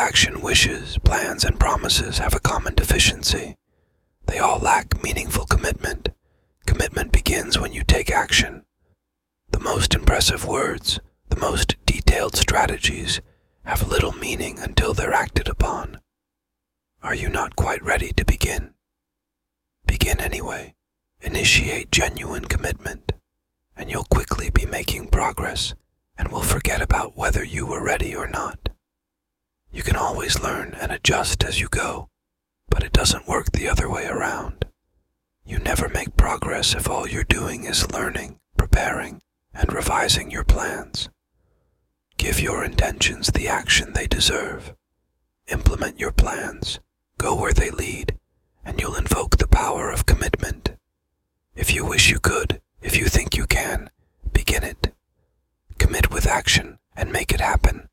action, wishes, plans, and promises have a common deficiency. They all lack meaningful commitment. Commitment begins when you take action. The most impressive words, the most detailed strategies, have little meaning until they're acted upon. Are you not quite ready to begin? Begin anyway. Initiate genuine commitment, and you'll quickly be making progress and will forget about whether you were ready or not. You can always learn and adjust as you go, but it doesn't work the other way around. You never make progress if all you're doing is learning, preparing, and revising your plans. Give your intentions the action they deserve. Implement your plans, go where they lead, and you'll invoke the power of commitment. If you wish you could, if you think you can, begin it. Commit with action and make it happen